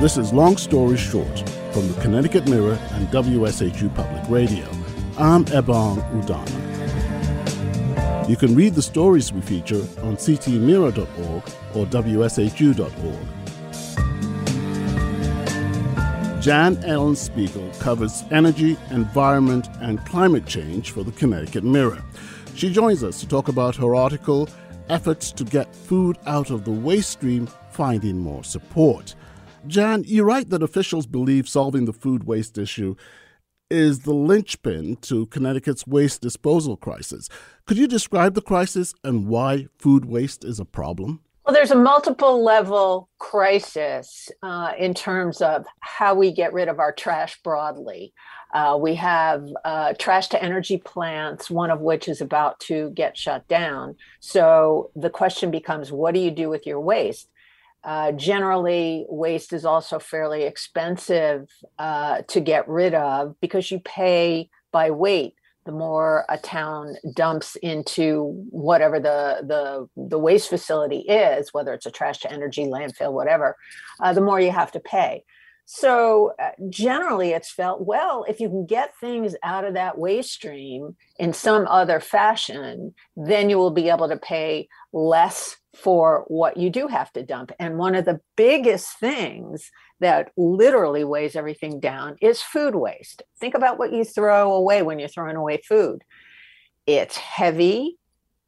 This is Long Story Short from the Connecticut Mirror and WSHU Public Radio. I'm Ebong Udoma. You can read the stories we feature on ctmirror.org or wshu.org. Jan Ellen Spiegel covers energy, environment, and climate change for the Connecticut Mirror. She joins us to talk about her article, Efforts to Get Food Out of the Waste Stream Finding More Support. Jan, you write that officials believe solving the food waste issue is the linchpin to Connecticut's waste disposal crisis. Could you describe the crisis and why food waste is a problem? Well, there's a multiple level crisis uh, in terms of how we get rid of our trash broadly. Uh, we have uh, trash to energy plants, one of which is about to get shut down. So the question becomes what do you do with your waste? Uh, generally, waste is also fairly expensive uh, to get rid of because you pay by weight. The more a town dumps into whatever the the the waste facility is, whether it's a trash to energy landfill, whatever, uh, the more you have to pay. So uh, generally, it's felt well if you can get things out of that waste stream in some other fashion, then you will be able to pay less for what you do have to dump. And one of the biggest things that literally weighs everything down is food waste. Think about what you throw away when you're throwing away food. It's heavy,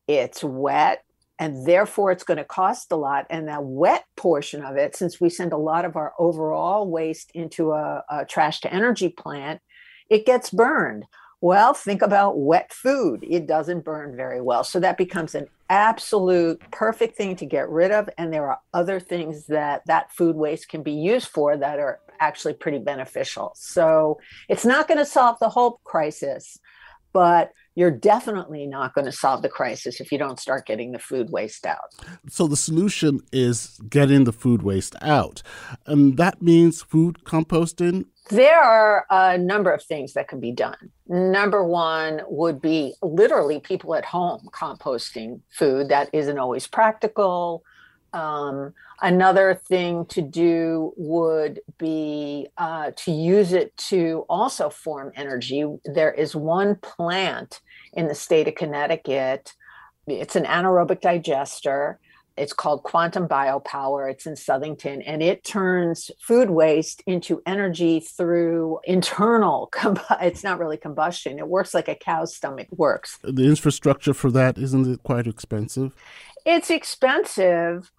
it's wet, and therefore it's going to cost a lot. And the wet portion of it, since we send a lot of our overall waste into a, a trash to energy plant, it gets burned. Well, think about wet food. It doesn't burn very well. So that becomes an absolute perfect thing to get rid of. And there are other things that that food waste can be used for that are actually pretty beneficial. So it's not going to solve the whole crisis, but you're definitely not going to solve the crisis if you don't start getting the food waste out. So the solution is getting the food waste out. And that means food composting there are a number of things that can be done. Number one would be literally people at home composting food. That isn't always practical. Um, another thing to do would be uh, to use it to also form energy. There is one plant in the state of Connecticut, it's an anaerobic digester. It's called Quantum Biopower. It's in Southington, and it turns food waste into energy through internal. it's not really combustion. It works like a cow's stomach works. The infrastructure for that isn't it quite expensive? It's expensive,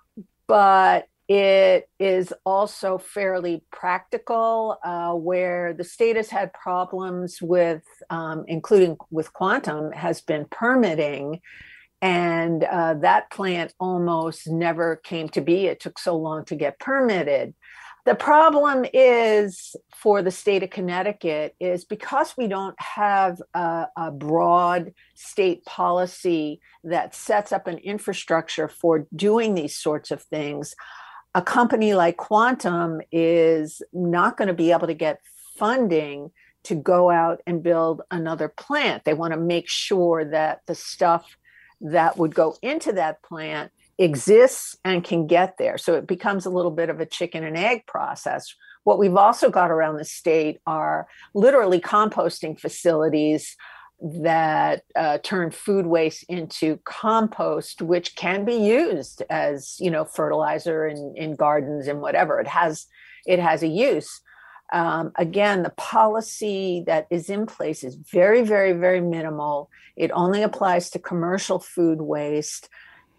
but it is also fairly practical, uh, where the state has had problems with, um, including with quantum, has been permitting. And uh, that plant almost never came to be. It took so long to get permitted. The problem is for the state of Connecticut is because we don't have a, a, broad state policy that sets up an infrastructure for doing these sorts of things, a company like Quantum is not going to be able to get funding to go out and build another plant. They want to make sure that the stuff that would go into that plant exists and can get there. So it becomes a little bit of a chicken and egg process. What we've also got around the state are literally composting facilities that uh, turn food waste into compost, which can be used as you know fertilizer in, in gardens and whatever. It has it has a use. Um, again, the policy that is in place is very, very, very minimal. It only applies to commercial food waste.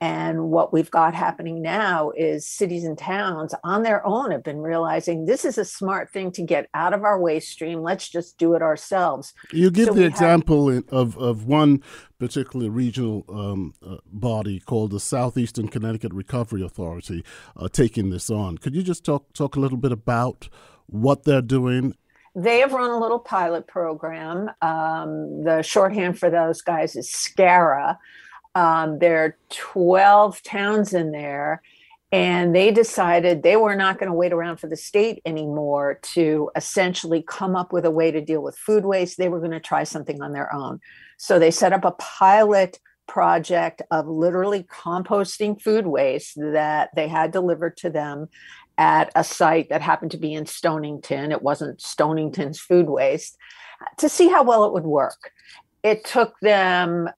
And what we've got happening now is cities and towns on their own have been realizing this is a smart thing to get out of our waste stream. Let's just do it ourselves. You give so the example have, of, of one particular regional um, uh, body called the Southeastern Connecticut Recovery Authority uh, taking this on. Could you just talk, talk a little bit about what they're doing? They have run a little pilot program. Um, the shorthand for those guys is SCARA. Um, there are 12 towns in there, and they decided they were not going to wait around for the state anymore to essentially come up with a way to deal with food waste. They were going to try something on their own. So they set up a pilot project of literally composting food waste that they had delivered to them at a site that happened to be in Stonington. It wasn't Stonington's food waste to see how well it would work. It took them,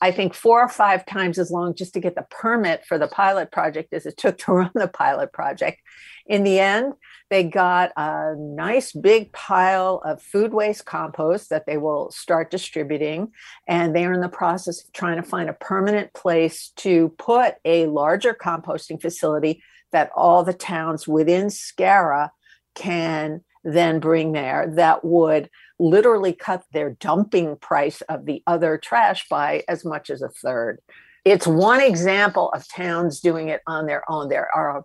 I think, four or five times as long just to get the permit for the pilot project as it took to run the pilot project. In the end, they got a nice big pile of food waste compost that they will start distributing. And they are in the process of trying to find a permanent place to put a larger composting facility that all the towns within SCARA can then bring there that would literally cut their dumping price of the other trash by as much as a third. It's one example of towns doing it on their own. There are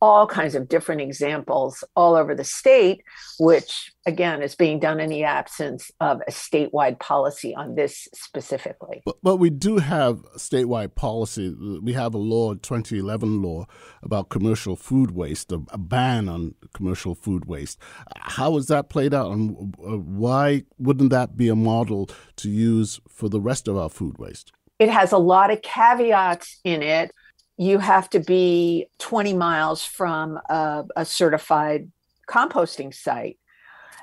all kinds of different examples all over the state, which again is being done in the absence of a statewide policy on this specifically. But, but we do have statewide policy. We have a law, 2011 law, about commercial food waste, a, a ban on commercial food waste. How has that played out, and uh, why wouldn't that be a model to use for the rest of our food waste? It has a lot of caveats in it you have to be 20 miles from a, a, certified composting site.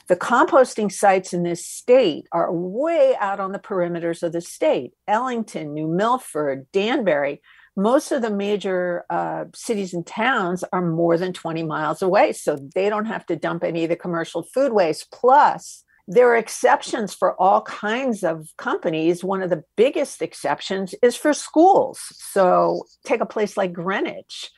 The composting sites in this state are way out on the perimeters of the state Ellington, New Milford, Danbury. Most of the major uh, cities and towns are more than 20 miles away, so they don't have to dump any of the commercial food waste. Plus, there are exceptions for all kinds of companies. One of the biggest exceptions is for schools. So take a place like Greenwich.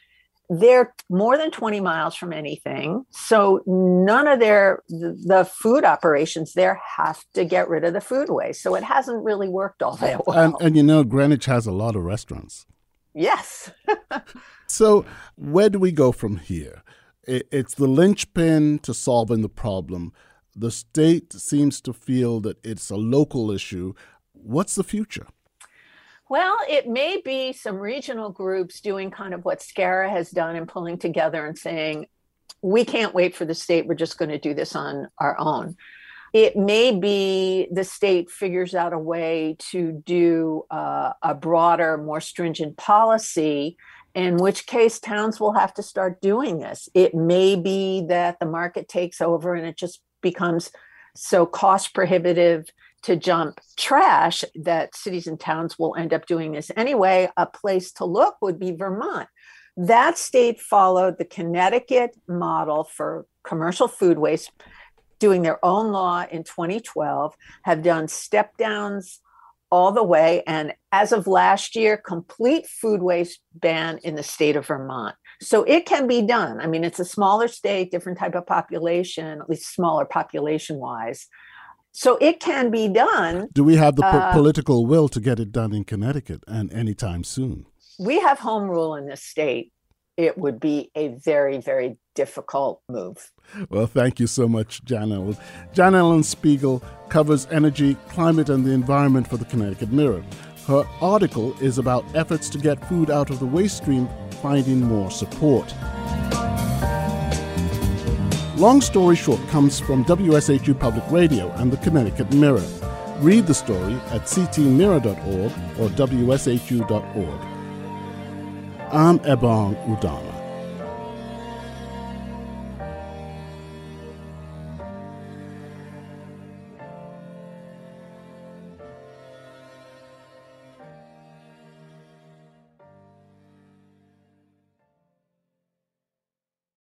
They're more than 20 miles from anything. So none of their the food operations there have to get rid of the food waste. So it hasn't really worked all that well. And, and you know, Greenwich has a lot of restaurants. Yes. so where do we go from here? It's the linchpin to solving the problem the state seems to feel that it's a local issue. What's the future? Well, it may be some regional groups doing kind of what SCARA has done and pulling together and saying, we can't wait for the state, we're just going to do this on our own. It may be the state figures out a way to do uh, a broader, more stringent policy, in which case towns will have to start doing this. It may be that the market takes over and it just becomes so cost prohibitive to jump trash that cities and towns will end up doing this anyway. A place to look would be Vermont. That state followed the Connecticut model for commercial food waste, doing their own law in 2012, have done step downs all the way. And as of last year, complete food waste ban in the state of Vermont. So it can be done. I mean, it's a smaller state, different type of population, at least smaller population wise. So it can be done. Do we have the po- uh, political will to get it done in Connecticut and anytime soon? We have home rule in this state. It would be a very, very difficult move. Well, thank you so much, Jan Ellen. Jan Ellen Spiegel covers energy, climate, and the environment for the Connecticut Mirror. Her article is about efforts to get food out of the waste stream finding more support. Long Story Short comes from WSHU Public Radio and the Connecticut Mirror. Read the story at ctmirror.org or wshu.org. I'm Ebong Udoma.